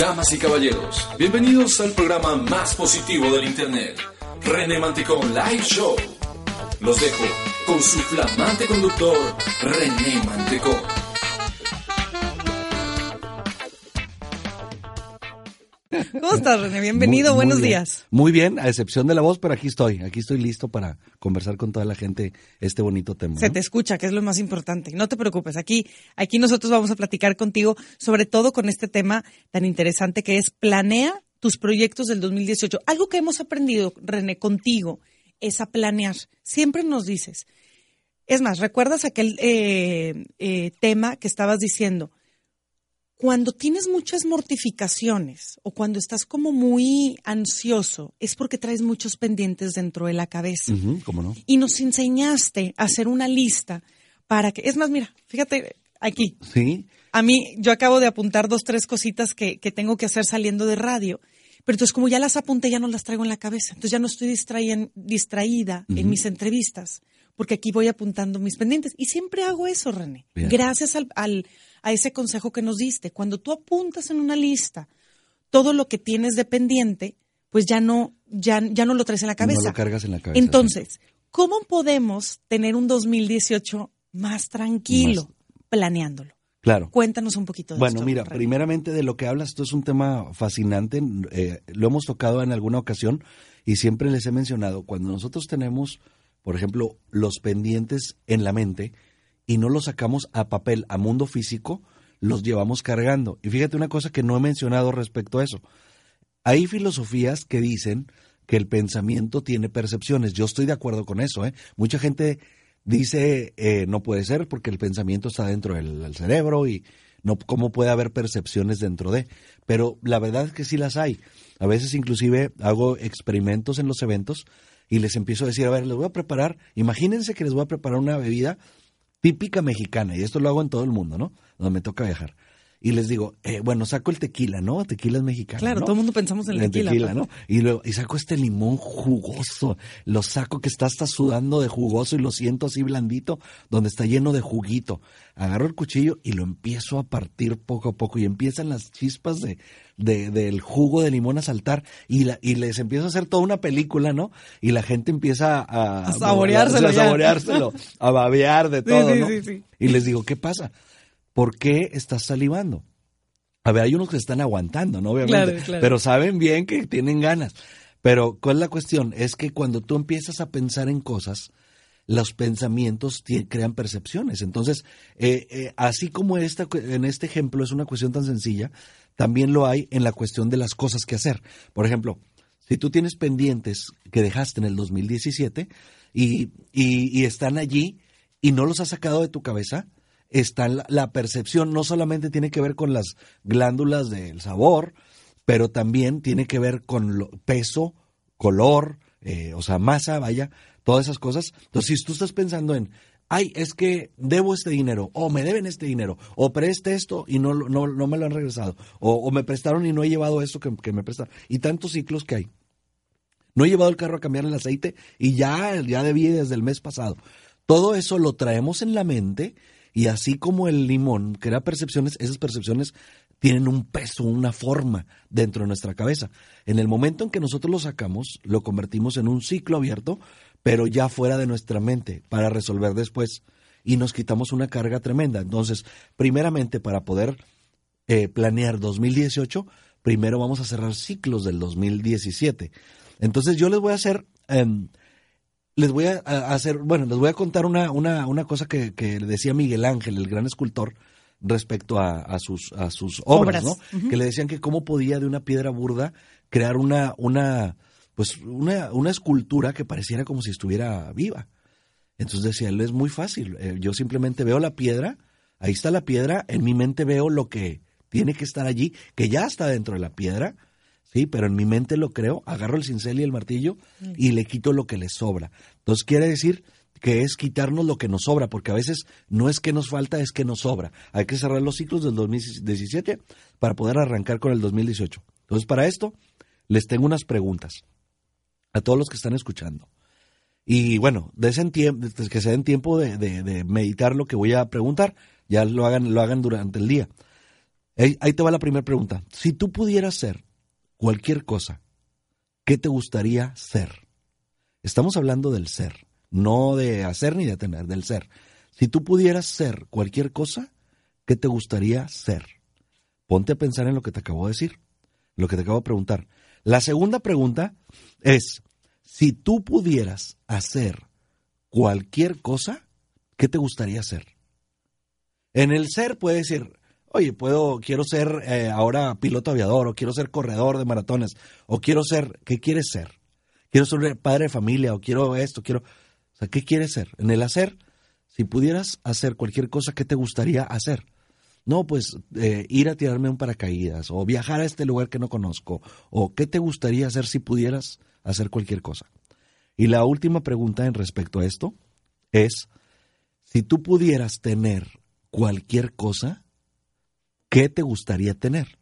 Damas y caballeros, bienvenidos al programa más positivo del Internet, René Manticón Live Show. Los dejo con su flamante conductor, René Mantecón. ¿Cómo estás, René? Bienvenido, Muy- muy buenos bien. días. Muy bien, a excepción de la voz, pero aquí estoy. Aquí estoy listo para conversar con toda la gente este bonito tema. Se ¿no? te escucha, que es lo más importante. No te preocupes, aquí, aquí nosotros vamos a platicar contigo, sobre todo con este tema tan interesante que es planea tus proyectos del 2018. Algo que hemos aprendido, René, contigo, es a planear. Siempre nos dices. Es más, ¿recuerdas aquel eh, eh, tema que estabas diciendo? Cuando tienes muchas mortificaciones o cuando estás como muy ansioso, es porque traes muchos pendientes dentro de la cabeza ¿Cómo no? y nos enseñaste a hacer una lista para que, es más, mira, fíjate aquí, Sí. a mí yo acabo de apuntar dos, tres cositas que, que tengo que hacer saliendo de radio, pero entonces como ya las apunté, ya no las traigo en la cabeza, entonces ya no estoy distraída en mis entrevistas, porque aquí voy apuntando mis pendientes y siempre hago eso, René, Bien. gracias al, al- a ese consejo que nos diste. Cuando tú apuntas en una lista todo lo que tienes de pendiente, pues ya no, ya, ya no lo traes en la cabeza. No lo cargas en la cabeza. Entonces, ¿cómo podemos tener un 2018 más tranquilo planeándolo? Claro. Cuéntanos un poquito de Bueno, esto, mira, primeramente de lo que hablas, esto es un tema fascinante. eh, lo hemos tocado en alguna ocasión y siempre les he mencionado, cuando nosotros tenemos, por ejemplo, los pendientes en la mente y no los sacamos a papel, a mundo físico, los llevamos cargando. Y fíjate una cosa que no he mencionado respecto a eso. Hay filosofías que dicen que el pensamiento tiene percepciones. Yo estoy de acuerdo con eso. ¿eh? Mucha gente dice eh, no puede ser porque el pensamiento está dentro del, del cerebro y no cómo puede haber percepciones dentro de. Pero la verdad es que sí las hay. A veces inclusive hago experimentos en los eventos y les empiezo a decir, a ver, les voy a preparar, imagínense que les voy a preparar una bebida típica mexicana, y esto lo hago en todo el mundo, ¿no? Donde me toca viajar. Y les digo, eh, bueno, saco el tequila, ¿no? Tequila es mexicano. Claro, ¿no? todo el mundo pensamos en el tequila, pues. ¿no? Y luego, y saco este limón jugoso, lo saco que está hasta sudando de jugoso y lo siento así blandito, donde está lleno de juguito. Agarro el cuchillo y lo empiezo a partir poco a poco y empiezan las chispas de, de- del jugo de limón a saltar y, la, y les empiezo a hacer toda una película, ¿no? Y la gente empieza a, A saboreárselo a saboreárselo, a babear de todo, sí, ¿no? sí, sí. Y les digo, ¿qué pasa? ¿Por qué estás salivando? A ver, hay unos que están aguantando, ¿no? Obviamente. Claro, claro. Pero saben bien que tienen ganas. Pero, ¿cuál es la cuestión? Es que cuando tú empiezas a pensar en cosas, los pensamientos crean percepciones. Entonces, eh, eh, así como esta, en este ejemplo es una cuestión tan sencilla, también lo hay en la cuestión de las cosas que hacer. Por ejemplo, si tú tienes pendientes que dejaste en el 2017 y, y, y están allí y no los has sacado de tu cabeza, está la, la percepción, no solamente tiene que ver con las glándulas del sabor, pero también tiene que ver con lo- peso, color, eh, o sea, masa, vaya, todas esas cosas. Entonces, si tú estás pensando en, ay, es que debo este dinero, o me deben este dinero, o presté esto y no, no, no me lo han regresado, o, me prestaron y no he llevado esto que, que me prestaron, y tantos ciclos que hay. No he llevado el carro a cambiar el aceite y ya, ya debí desde el mes pasado. Todo eso lo traemos en la mente y así como el limón crea percepciones, esas percepciones tienen un peso, una forma dentro de nuestra cabeza. En el momento en que nosotros lo sacamos, lo convertimos en un ciclo abierto, pero ya fuera de nuestra mente para resolver después y nos quitamos una carga tremenda. Entonces, primeramente para poder eh, planear 2018, primero vamos a cerrar ciclos del 2017. Entonces yo les voy a hacer, em, les voy a, a hacer, bueno, les voy a contar una, una, una cosa que, que le decía Miguel Ángel, el gran escultor, respecto a, a sus, a sus obras, Obras. ¿no? Que le decían que cómo podía de una piedra burda crear una, una, pues una, una escultura que pareciera como si estuviera viva. Entonces decía, él es muy fácil. eh, yo simplemente veo la piedra Ahí está la piedra, en mi mente veo lo que tiene que estar allí, que ya está dentro de la piedra, sí, pero en mi mente lo creo, agarro el cincel y el martillo y le quito lo que le sobra. Entonces quiere decir que es quitarnos lo que nos sobra, porque a veces no es que nos falta, es que nos sobra. Hay que cerrar los ciclos del 2017 para poder arrancar con el 2018. Entonces, para esto, les tengo unas preguntas a todos los que están escuchando. Y bueno, tiempo, que se den tiempo de, de, meditar lo que voy a preguntar, ya lo hagan, lo hagan durante el día. Ahí, ahí te va la primera pregunta. Si tú pudieras ser cualquier cosa, ¿qué te gustaría ser? Estamos hablando del ser no de hacer ni de tener, del ser. Si tú pudieras ser cualquier cosa, ¿qué te gustaría ser? Ponte a pensar en lo que te acabo de decir, lo que te acabo de preguntar. La segunda pregunta es, si tú pudieras hacer cualquier cosa, ¿qué te gustaría ser? En el ser puede decir, oye, puedo, quiero ser eh, ahora piloto aviador, o quiero ser corredor de maratones, o quiero ser, ¿qué quieres ser? Quiero ser padre de familia, o quiero esto, quiero. ¿qué quieres ser? En el hacer, si pudieras hacer cualquier cosa, ¿qué te gustaría hacer? No, pues eh, ir a tirarme un paracaídas o viajar a este lugar que no conozco. ¿O qué te gustaría hacer si pudieras hacer cualquier cosa? Y la última pregunta en respecto a esto es, si tú pudieras tener cualquier cosa, ¿qué te gustaría tener?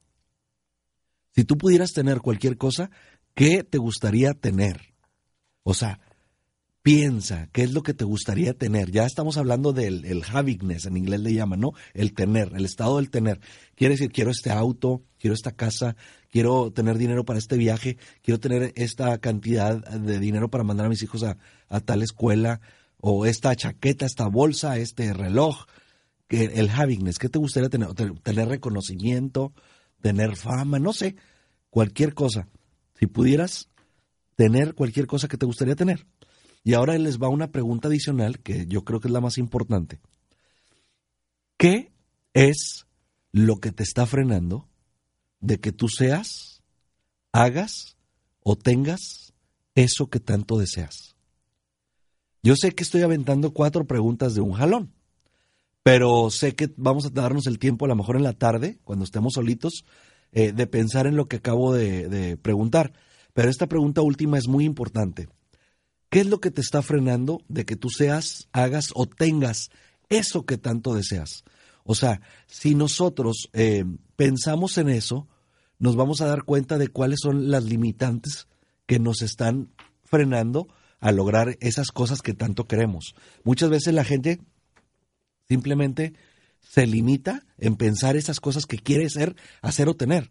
Si tú pudieras tener cualquier cosa, ¿qué te gustaría tener? O sea, piensa qué es lo que te gustaría tener. Ya estamos hablando del el en inglés le llaman, ¿no? El tener, el estado del tener. Quiere decir, quiero este auto, quiero esta casa, quiero tener dinero para este viaje, quiero tener esta cantidad de dinero para mandar a mis hijos a, tal escuela, o esta chaqueta, esta bolsa, este reloj. El havingness, ¿qué te gustaría tener? Tener reconocimiento, tener fama, no sé, cualquier cosa. Si pudieras tener cualquier cosa que te gustaría tener. Y ahora les va una pregunta adicional que yo creo que es la más importante. ¿Qué es lo que te está frenando de que tú seas, hagas o tengas eso que tanto deseas? Yo sé que estoy aventando cuatro preguntas de un jalón, pero sé que vamos a darnos el tiempo, a lo mejor en la tarde, cuando estemos solitos, eh, de pensar en lo que acabo de preguntar. Pero esta pregunta última es muy importante. ¿Qué es lo que te está frenando de que tú seas, hagas o tengas eso que tanto deseas? O sea, si nosotros eh, pensamos en eso, nos vamos a dar cuenta de cuáles son las limitantes que nos están frenando a lograr esas cosas que tanto queremos. Muchas veces la gente simplemente se limita en pensar esas cosas que quiere ser, hacer o tener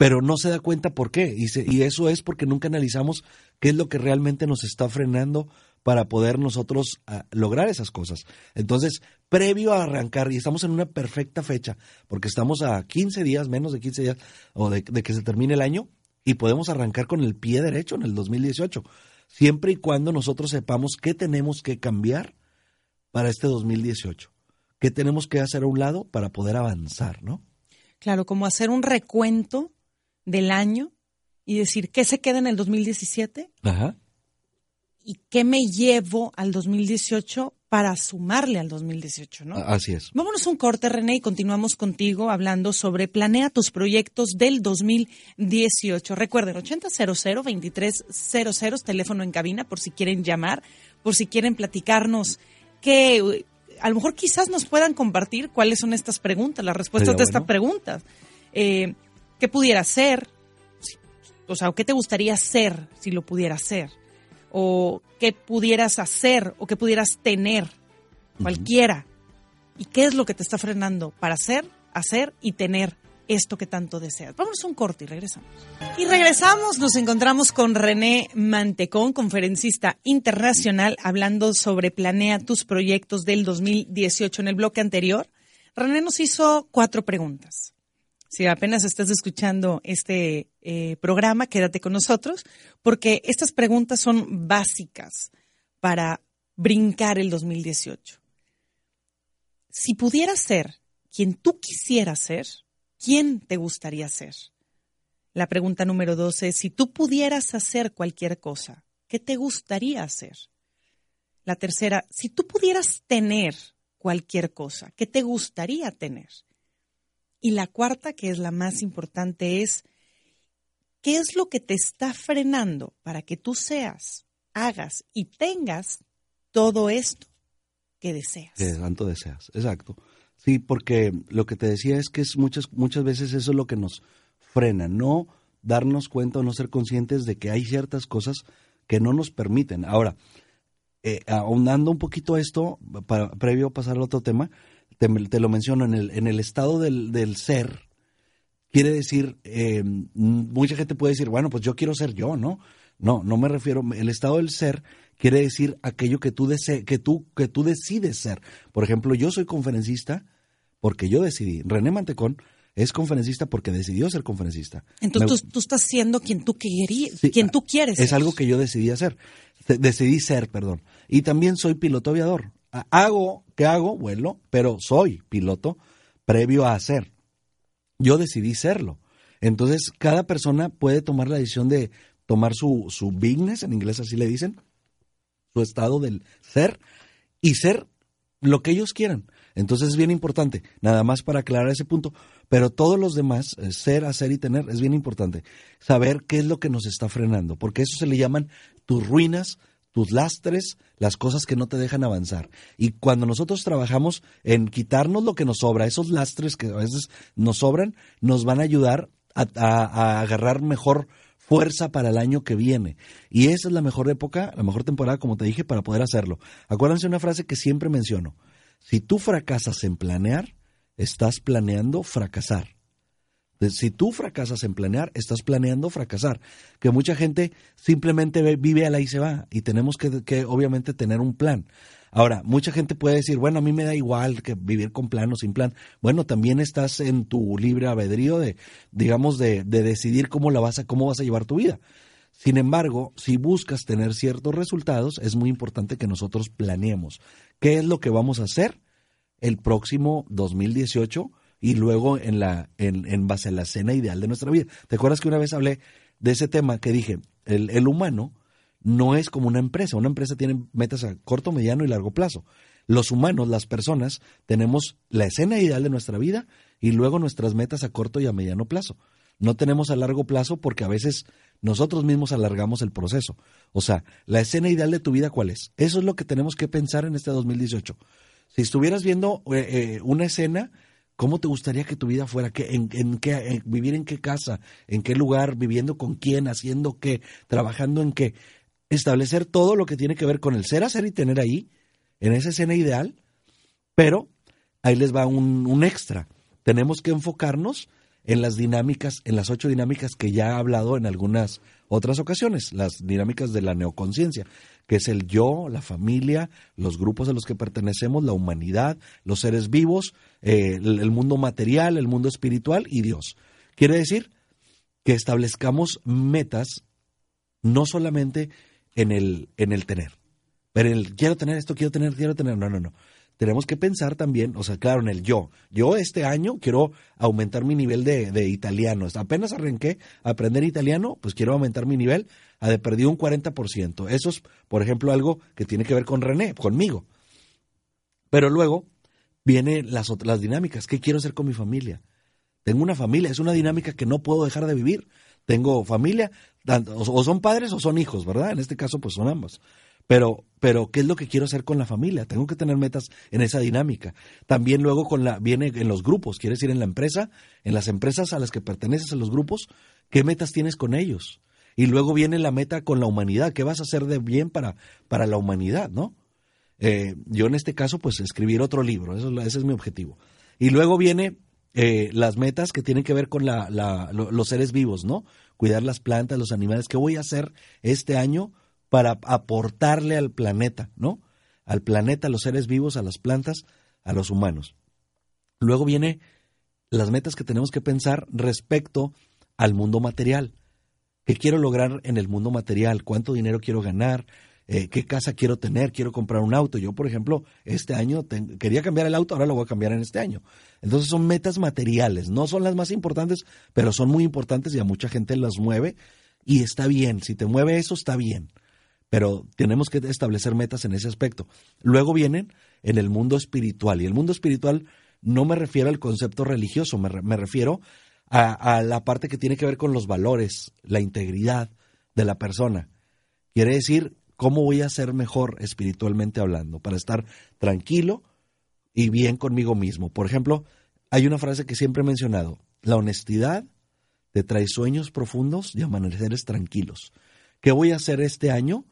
pero no se da cuenta por qué. Y, y, eso es porque nunca analizamos qué es lo que realmente nos está frenando para poder nosotros ah, lograr esas cosas. Entonces, previo a arrancar, y estamos en una perfecta fecha, porque estamos a 15 días, menos de 15 días, o de que se termine el año, y podemos arrancar con el pie derecho en el 2018, siempre y cuando nosotros sepamos qué tenemos que cambiar para este 2018, qué tenemos que hacer a un lado para poder avanzar, ¿no? Claro, como hacer un recuento del año y decir qué se queda en el 2017 y qué me llevo al 2018 para sumarle al 2018, ¿no? Así es. Vámonos un corte, René, y continuamos contigo hablando sobre planea tus proyectos del 2018. Recuerden, 8000-2300, teléfono en cabina, por si quieren llamar, por si quieren platicarnos que a lo mejor quizás nos puedan compartir cuáles son estas preguntas, las respuestas de estas preguntas. Eh, ¿Qué pudiera ser? O sea, ¿qué te gustaría ser si lo pudieras ser? O qué pudieras hacer o qué pudieras tener, cualquiera. ¿Y qué es lo que te está frenando para hacer, hacer y tener esto que tanto deseas? Vamos a un corte y regresamos. Y regresamos, nos encontramos con René Mantecón, conferencista internacional, hablando sobre Planea tus proyectos del 2018. En el bloque anterior, René nos hizo cuatro preguntas. Si apenas estás escuchando este eh, programa, quédate con nosotros, porque estas preguntas son básicas para brincar el 2018. Si pudieras ser quien tú quisieras ser, ¿quién te gustaría ser? La pregunta número dos es, si tú pudieras hacer cualquier cosa, ¿qué te gustaría hacer? La tercera, si tú pudieras tener cualquier cosa? ¿Qué te gustaría tener? Y la cuarta, que es la más importante, es ¿qué es lo que te está frenando para que tú seas, hagas y tengas todo esto que deseas? Que tanto deseas, exacto. Sí, porque lo que te decía es que es muchas, muchas veces eso es lo que nos frena, no darnos cuenta o no ser conscientes de que hay ciertas cosas que no nos permiten. Ahora, eh, ahondando un poquito esto, para, previo a pasar al otro tema, te, lo menciono, en el, en el estado del, del ser, quiere decir, eh, mucha gente puede decir, bueno, pues yo quiero ser yo, ¿no? No, no me refiero, el estado del ser quiere decir aquello que tú, dese, que tú, que tú decides ser. Por ejemplo, yo soy conferencista porque yo decidí. René Mantecón es conferencista porque decidió ser conferencista. Entonces tú, estás siendo quien tú querías, quien tú quieres. Es algo que yo decidí hacer. Decidí ser, perdón. Y también soy piloto aviador. Hago, ¿qué hago? Vuelo, pero soy piloto previo a ser. Yo decidí serlo. Entonces, cada persona puede tomar la decisión de tomar su, su bigness, en inglés así le dicen, su estado del ser, y ser lo que ellos quieran. Entonces es bien importante, nada más para aclarar ese punto, pero todos los demás, eh, ser, hacer y tener, es bien importante saber qué es lo que nos está frenando, porque eso se le llaman tus ruinas, tus lastres, las cosas que no te dejan avanzar. Y cuando nosotros trabajamos en quitarnos lo que nos sobra, esos lastres que a veces nos sobran, nos van a ayudar a, a agarrar mejor fuerza para el año que viene. Y esa es la mejor época, la mejor temporada, como te dije, para poder hacerlo. Acuérdense una frase que siempre menciono. Si tú fracasas en planear, estás planeando fracasar. Si tú fracasas en planear, estás planeando fracasar. Que mucha gente simplemente vive a la y se va. Y tenemos que, que, obviamente tener un plan. Ahora, mucha gente puede decir, bueno, a mí me da igual que vivir con plan o sin plan. Bueno, también estás en tu libre albedrío de, digamos, de, de decidir cómo la vas a, cómo vas a llevar tu vida. Sin embargo, si buscas tener ciertos resultados, es muy importante que nosotros planeemos qué es lo que vamos a hacer el próximo 2018 y luego en, la, en, en base a la escena ideal de nuestra vida. ¿Te acuerdas que una vez hablé de ese tema que dije, el, el humano no es como una empresa, una empresa tiene metas a corto, mediano y largo plazo. Los humanos, las personas, tenemos la escena ideal de nuestra vida y luego nuestras metas a corto y a mediano plazo. No tenemos a largo plazo porque a veces nosotros mismos alargamos el proceso. O sea, la escena ideal de tu vida, ¿cuál es? Eso es lo que tenemos que pensar en este 2018. Si estuvieras viendo eh, eh, una escena, ¿cómo te gustaría que tu vida fuera? en, qué, ¿Vivir en qué casa? ¿En qué lugar? ¿Viviendo con quién? ¿Haciendo qué? ¿Trabajando en qué? Establecer todo lo que tiene que ver con el ser, hacer y tener ahí, en esa escena ideal, pero ahí les va un, un extra. Tenemos que enfocarnos en las dinámicas, en las ocho dinámicas que ya he hablado en algunas otras ocasiones, las dinámicas de la neoconciencia, que es el yo, la familia, los grupos a los que pertenecemos, la humanidad, los seres vivos, eh, el, mundo material, el mundo espiritual y Dios. Quiere decir que establezcamos metas no solamente en el, en el tener, pero el quiero tener esto, quiero tener, quiero tener, no, no, no tenemos que pensar también, o sea, claro, en el yo. Yo este año quiero aumentar mi nivel de, de italiano. Apenas arranqué a aprender italiano, pues quiero aumentar mi nivel a de perdido un 40%. Eso es, por ejemplo, algo que tiene que ver con René, conmigo. Pero luego vienen las, las dinámicas. ¿Qué quiero hacer con mi familia? Tengo una familia, es una dinámica que no puedo dejar de vivir. Tengo familia, o son padres o son hijos, ¿verdad? En este caso, pues son ambos. Pero, pero, ¿qué es lo que quiero hacer con la familia? Tengo que tener metas en esa dinámica. También luego con la, viene en los grupos, quieres ir en la empresa, en las empresas a las que perteneces, en los grupos, ¿qué metas tienes con ellos? Y luego viene la meta con la humanidad, ¿qué vas a hacer de bien para, para la humanidad, no? Eh, yo en este caso, pues escribir otro libro, eso, ese es mi objetivo. Y luego viene eh, las metas que tienen que ver con la, los seres vivos, ¿no? Cuidar las plantas, los animales. ¿Qué voy a hacer este año para aportarle al planeta, ¿no? Al planeta, a los seres vivos, a las plantas, a los humanos. Luego viene las metas que tenemos que pensar respecto al mundo material. ¿Qué quiero lograr en el mundo material? ¿Cuánto dinero quiero ganar? Eh, ¿Qué casa quiero tener? ¿Quiero comprar un auto? Yo, por ejemplo, este año quería cambiar el auto, ahora lo voy a cambiar en este año. Entonces son metas materiales, no son las más importantes, pero son muy importantes y a mucha gente las mueve y está bien. Si te mueve eso, está bien pero tenemos que establecer metas en ese aspecto. Luego vienen en el mundo espiritual. Y el mundo espiritual no me refiero al concepto religioso, me, me refiero a, a, la parte que tiene que ver con los valores, la integridad de la persona. Quiere decir, ¿cómo voy a ser mejor espiritualmente hablando? Para estar tranquilo y bien conmigo mismo. Por ejemplo, hay una frase que siempre he mencionado, la honestidad te trae sueños profundos y amaneceres tranquilos. ¿Qué voy a hacer este año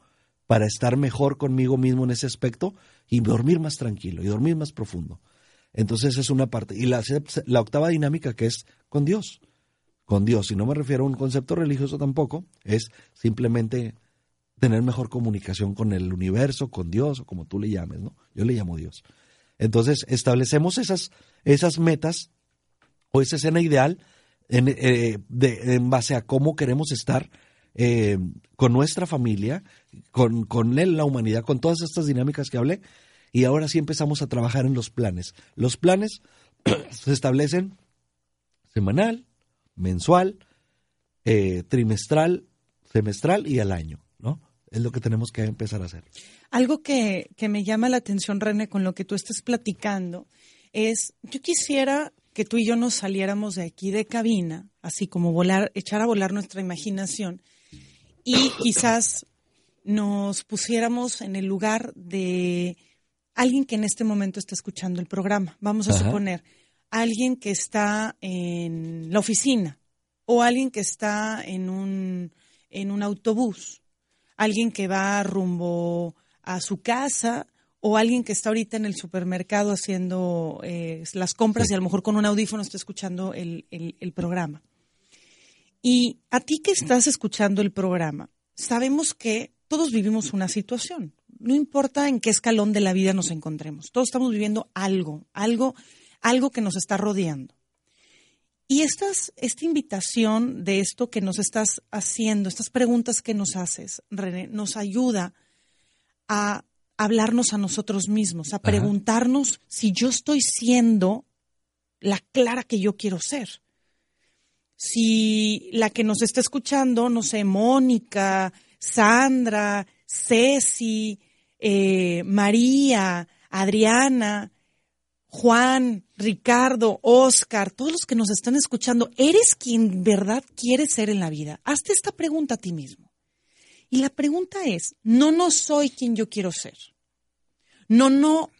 para estar mejor conmigo mismo en ese aspecto y dormir más tranquilo y dormir más profundo? Entonces es una parte. Y la, la octava dinámica que es con Dios. Con Dios. Y no me refiero a un concepto religioso tampoco, es simplemente tener mejor comunicación con el universo, con Dios, o como tú le llames, ¿no? Yo le llamo Dios. Entonces, establecemos esas, esas metas o esa escena ideal en, eh, de, en base a cómo queremos estar eh, con nuestra familia, con, con él, la humanidad, con todas estas dinámicas que hablé. Y ahora sí empezamos a trabajar en los planes. Los planes se establecen semanal, mensual, eh, trimestral, semestral y al año. Es lo que tenemos que empezar a hacer. Algo que, que me llama la atención, René, con lo que tú estás platicando, es, yo quisiera que tú y yo nos saliéramos de aquí de cabina, así como volar, echar a volar nuestra imaginación y quizás nos pusiéramos en el lugar de alguien que en este momento está escuchando el programa. Vamos a Ajá. suponer alguien que está en la oficina o alguien que está en un, en un autobús, alguien que va rumbo a su casa o alguien que está ahorita en el supermercado haciendo eh, las compras sí. y a lo mejor con un audífono está escuchando el, el, el, programa. Y a ti que estás escuchando el programa, sabemos que todos vivimos una situación. No importa en qué escalón de la vida nos encontremos, todos estamos viviendo algo, algo, algo que nos está rodeando. Y estas, esta invitación de esto que nos estás haciendo, estas preguntas que nos haces, René, nos ayuda a hablarnos a nosotros mismos, a preguntarnos Ajá. si yo estoy siendo la clara que yo quiero ser. Si la que nos está escuchando, no sé, Mónica, Sandra, Ceci, eh, María, Adriana, Juan, Ricardo, Oscar, todos los que nos están escuchando, ¿eres quien verdad quieres ser en la vida? Hazte esta pregunta a ti mismo. Y la pregunta es, no, no soy quien yo quiero ser. No, no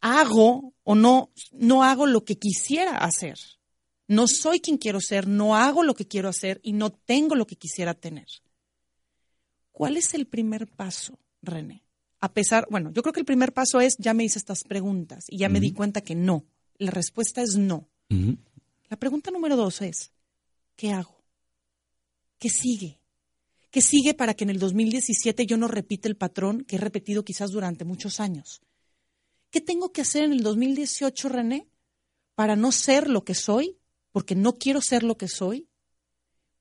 hago o no, no hago lo que quisiera hacer. No soy quien quiero ser, no hago lo que quiero hacer y no tengo lo que quisiera tener. ¿Cuál es el primer paso, René? A pesar, bueno, yo creo que el primer paso es, ya me hice estas preguntas y ya uh -huh. me di cuenta que no. La respuesta es no. Uh -huh. La pregunta número dos es, ¿qué hago? ¿Qué sigue? ¿Qué sigue para que en el 2017 yo no repita el patrón que he repetido quizás durante muchos años? ¿Qué tengo que hacer en el 2018, René, para no ser lo que soy, porque no quiero ser lo que soy?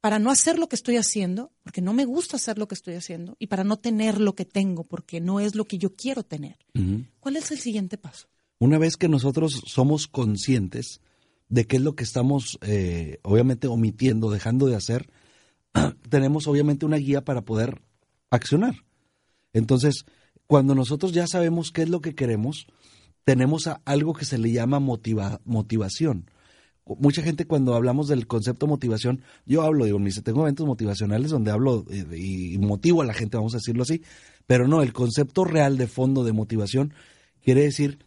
Para no hacer lo que estoy haciendo, porque no me gusta hacer lo que estoy haciendo, y para no tener lo que tengo, porque no es lo que yo quiero tener. Uh -huh. ¿Cuál es el siguiente paso? Una vez que nosotros somos conscientes de qué es lo que estamos, eh, obviamente, omitiendo, dejando de hacer, tenemos obviamente una guía para poder accionar. Entonces, cuando nosotros ya sabemos qué es lo que queremos, tenemos algo que se le llama motiva, motivación. Mucha gente cuando hablamos del concepto motivación, yo hablo, digo, tengo eventos motivacionales donde hablo y motivo a la gente, vamos a decirlo así, pero no, el concepto real de fondo de motivación quiere decir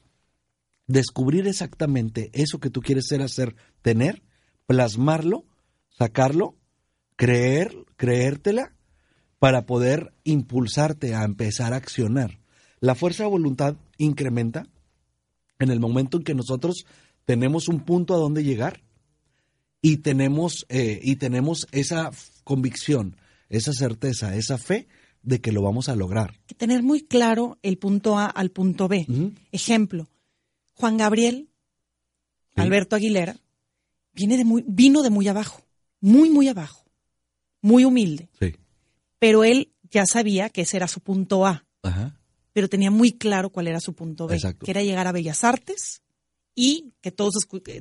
descubrir exactamente eso que tú quieres ser, hacer, tener, plasmarlo, sacarlo creer, creértela para poder impulsarte a empezar a accionar. La fuerza de voluntad incrementa en el momento en que nosotros tenemos un punto a donde llegar y tenemos, eh, y tenemos esa convicción, esa certeza, esa fe de que lo vamos a lograr. Tener muy claro el punto A al punto B. Uh -huh. Ejemplo, Juan Gabriel, sí. Alberto Aguilera, viene de muy, vino de muy abajo, muy, muy abajo muy humilde. Sí. Pero él ya sabía que ese era su punto A. Ajá. Pero tenía muy claro cuál era su punto B, Exacto. que era llegar a Bellas Artes y que todos,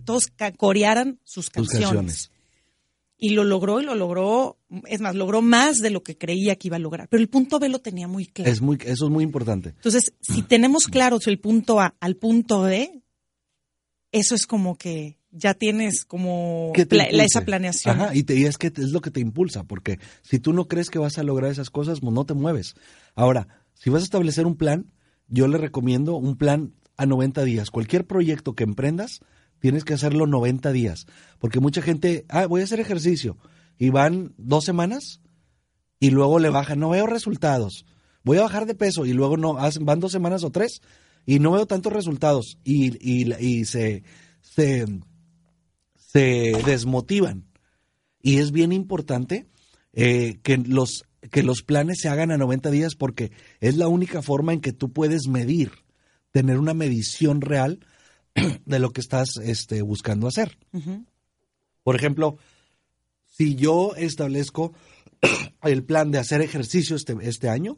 todos corearan sus canciones. canciones. y lo logró y lo logró, es más, logró más de lo que creía que iba a lograr. Pero el punto B lo tenía muy claro. Es muy, eso es muy importante. Entonces, si tenemos claro el punto A al punto B, eso es como que ya tienes como ¿Qué te pla- impulse? esa planeación. Ajá, y, te- y es que es lo que te impulsa, porque si tú no crees que vas a lograr esas cosas, pues no te mueves. Ahora, si vas a establecer un plan, yo le recomiendo un plan a 90 días. Cualquier proyecto que emprendas, tienes que hacerlo 90 días, porque mucha gente, ah, voy a hacer ejercicio, y van dos semanas, y luego le bajan, no veo resultados, voy a bajar de peso, y luego no, van dos semanas o tres, y no veo tantos resultados, y, y, y se, se, se desmotivan. Y es bien importante eh, que, los, que los planes se hagan a 90 días porque es la única forma en que tú puedes medir, tener una medición real de lo que estás este, buscando hacer. Por ejemplo, si yo establezco el plan de hacer ejercicio este, este año,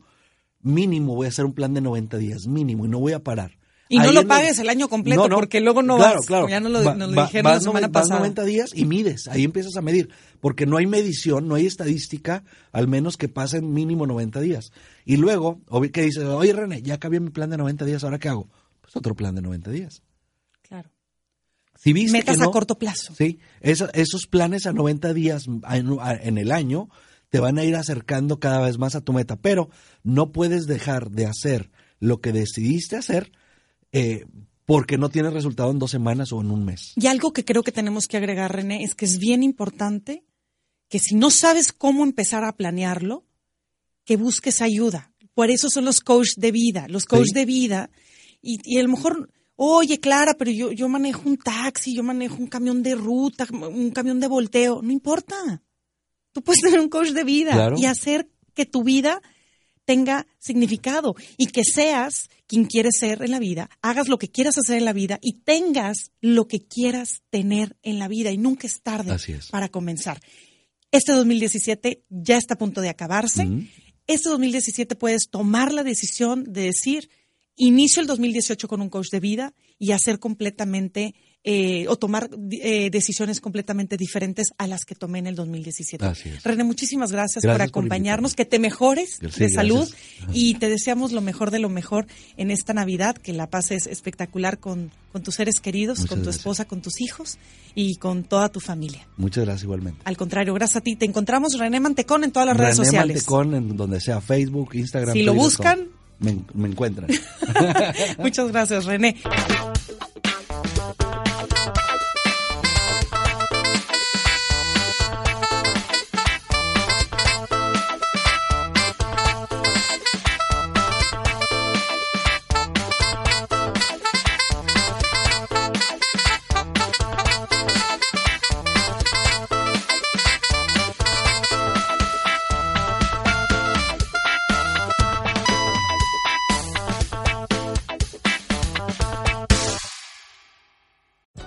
mínimo voy a hacer un plan de 90 días, mínimo, y no voy a parar. Y no lo pagues el año completo, porque luego no vas, como ya nos lo- nos lo dijeron la vas semana noven- vas pasada. 90 días y mides, ahí empiezas a medir, porque no hay medición, no hay estadística, al menos que pasen mínimo 90 días. Y luego, que dices, oye René, ya acabé mi plan de 90 días, ¿ahora qué hago? Pues otro plan de 90 días. Claro. Si viste Metas que a no- corto plazo. Sí, esa- esos planes a 90 días en, en el año te van a ir acercando cada vez más a tu meta, pero no puedes dejar de hacer lo que decidiste hacer eh, porque no tienes resultado en dos semanas o en un mes. Y algo que creo que tenemos que agregar, René, es que es bien importante que si no sabes cómo empezar a planearlo, que busques ayuda. Por eso son los coach de vida, los coach Sí. de vida. Y, y a lo mejor, oye, Clara, pero yo, yo manejo un taxi, yo manejo un camión de ruta, un camión de volteo. No importa. Tú puedes tener un coach de vida Claro. y hacer que tu vida tenga significado y que seas quien quieres ser en la vida, hagas lo que quieras hacer en la vida y tengas lo que quieras tener en la vida y nunca es tarde Así es. para comenzar. Este 2017 ya está a punto de acabarse. Ujú. Este 2017 puedes tomar la decisión de decir, inicio el 2018 con un coach de vida y hacer completamente eh, o tomar eh, decisiones completamente diferentes a las que tomé en el 2017. Así es. René, muchísimas gracias, Gracias por por acompañarnos, que te mejores Sí, de salud gracias. y te deseamos lo mejor de lo mejor en esta Navidad, que la pases espectacular con, con tus seres queridos, Muchas con tu gracias. esposa, con tus hijos y con toda tu familia. Muchas gracias igualmente. Al contrario, gracias a ti. Te encontramos René Mantecón en todas las redes René sociales. Mantecón, en donde sea Facebook, Instagram. Si lo buscan- me encuentran. Muchas gracias, René.